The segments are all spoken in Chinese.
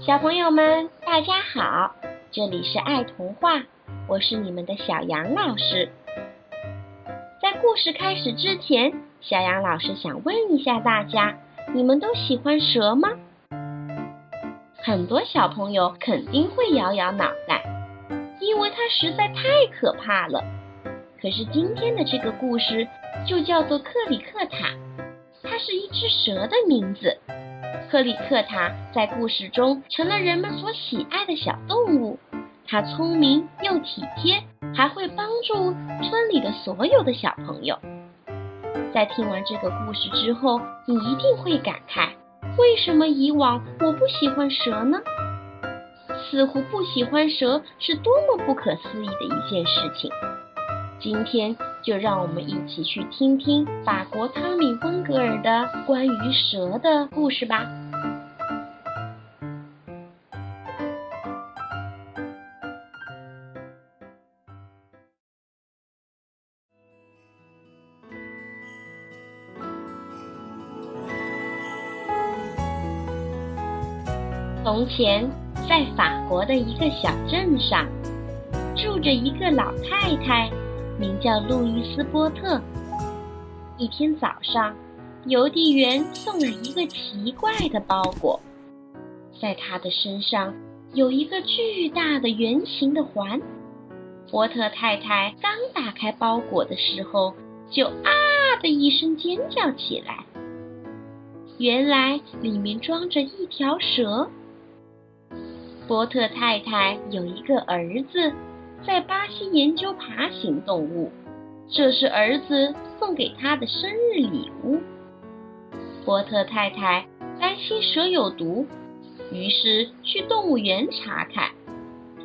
小朋友们，大家好，这里是爱童话，我是你们的小杨老师。在故事开始之前，小杨老师想问一下大家，你们都喜欢蛇吗？很多小朋友肯定会摇摇脑袋，因为它实在太可怕了。可是今天的这个故事就叫做克里克塔，它是一只蛇的名字。克里克塔在故事中成了人们所喜爱的小动物。它聪明又体贴，还会帮助村里的所有的小朋友。在听完这个故事之后，你一定会感慨：为什么以往我不喜欢蛇呢？似乎不喜欢蛇是多么不可思议的一件事情。今天就让我们一起去听听法国汤米·温格尔的关于蛇的故事吧。从前，在法国的一个小镇上，住着一个老太太。名叫路易斯波特。一天早上，邮递员送来一个奇怪的包裹，在他的身上有一个巨大的圆形的环。波特太太刚打开包裹的时候，就啊的一声尖叫起来。原来里面装着一条蛇。波特太太有一个儿子。在巴西研究爬行动物，这是儿子送给他的生日礼物。波特太太担心蛇有毒，于是去动物园查看，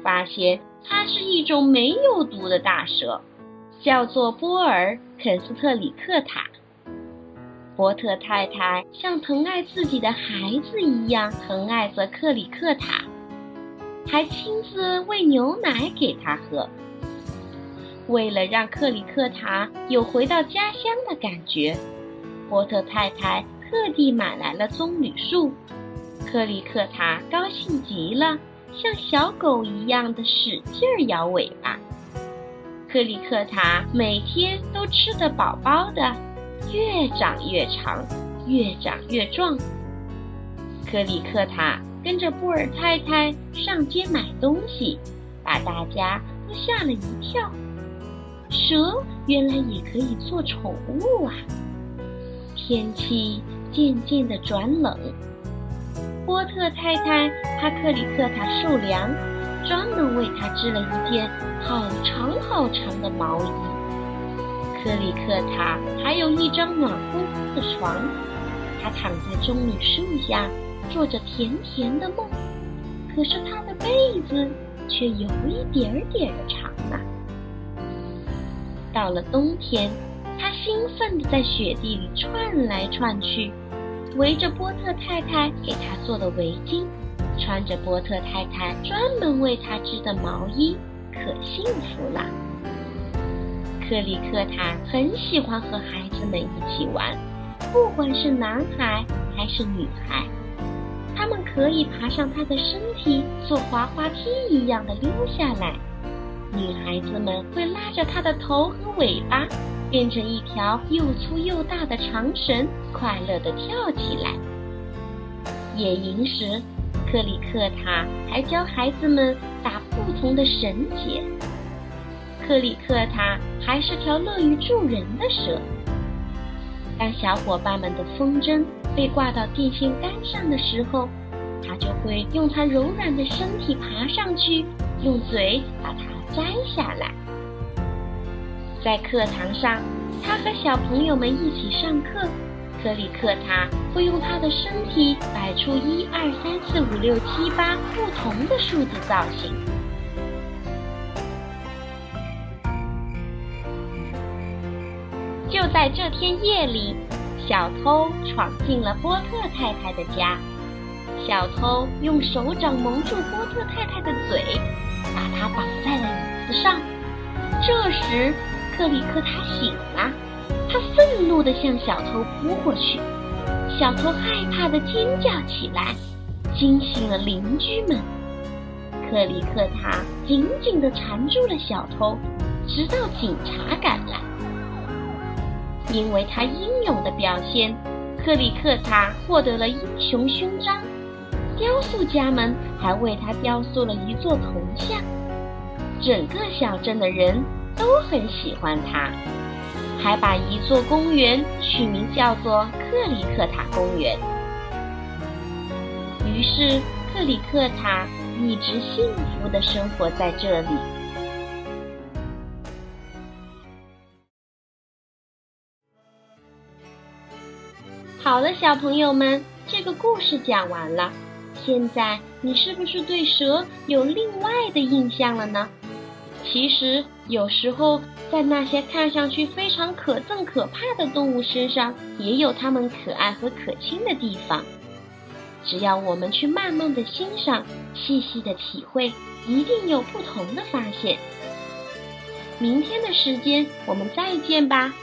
发现它是一种没有毒的大蛇，叫做波尔肯斯特里克塔。波特太太像疼爱自己的孩子一样疼爱着克里克塔。还亲自喂牛奶给他喝。为了让克里克塔有回到家乡的感觉，波特太太特地买来了棕榈树。克里克塔高兴极了，像小狗一样的使劲摇尾巴。克里克塔每天都吃得饱饱的，越长越长，越长越壮。克里克塔。跟着布尔太太上街买东西，把大家都吓了一跳。蛇原来也可以做宠物啊！天气渐渐的转冷，波特太太怕克里克塔受凉，专门为他织了一件好长好长的毛衣。克里克塔还有一张暖乎乎的床，他躺在棕榈树下。做着甜甜的梦，可是他的被子却有一点点的长呢。到了冬天，他兴奋地在雪地里窜来窜去，围着波特太太给他做的围巾，穿着波特太太专门为他织的毛衣，可幸福了。克里克塔很喜欢和孩子们一起玩，不管是男孩还是女孩。可以爬上他的身体，做滑滑梯一样的溜下来。女孩子们会拉着他的头和尾巴，变成一条又粗又大的长绳，快乐地跳起来。野营时，克里克塔还教孩子们打不同的绳结。克里克塔还是条乐于助人的蛇。当小伙伴们的风筝被挂到电线杆上的时候，它就会用它柔软的身体爬上去，用嘴把它摘下来。在课堂上，他和小朋友们一起上课，克里克塔会用他的身体摆出一二三四五六七八不同的数字造型。就在这天夜里，小偷闯进了波特太太的家。小偷用手掌蒙住波特太太的嘴，把她绑在了椅子上。这时，克里克塔醒了，他愤怒地向小偷扑过去。小偷害怕地尖叫起来，惊醒了邻居们。克里克塔紧紧地缠住了小偷，直到警察赶来。因为他英勇的表现，克里克塔获得了英雄勋章。雕塑家们还为他雕塑了一座铜像。整个小镇的人都很喜欢他，还把一座公园取名叫做克里克塔公园。于是，克里克塔一直幸福的生活在这里。好了，小朋友们，这个故事讲完了。现在你是不是对蛇有另外的印象了呢？其实有时候，在那些看上去非常可憎可怕的动物身上，也有它们可爱和可亲的地方。只要我们去慢慢的欣赏，细细的体会，一定有不同的发现。明天的时间，我们再见吧。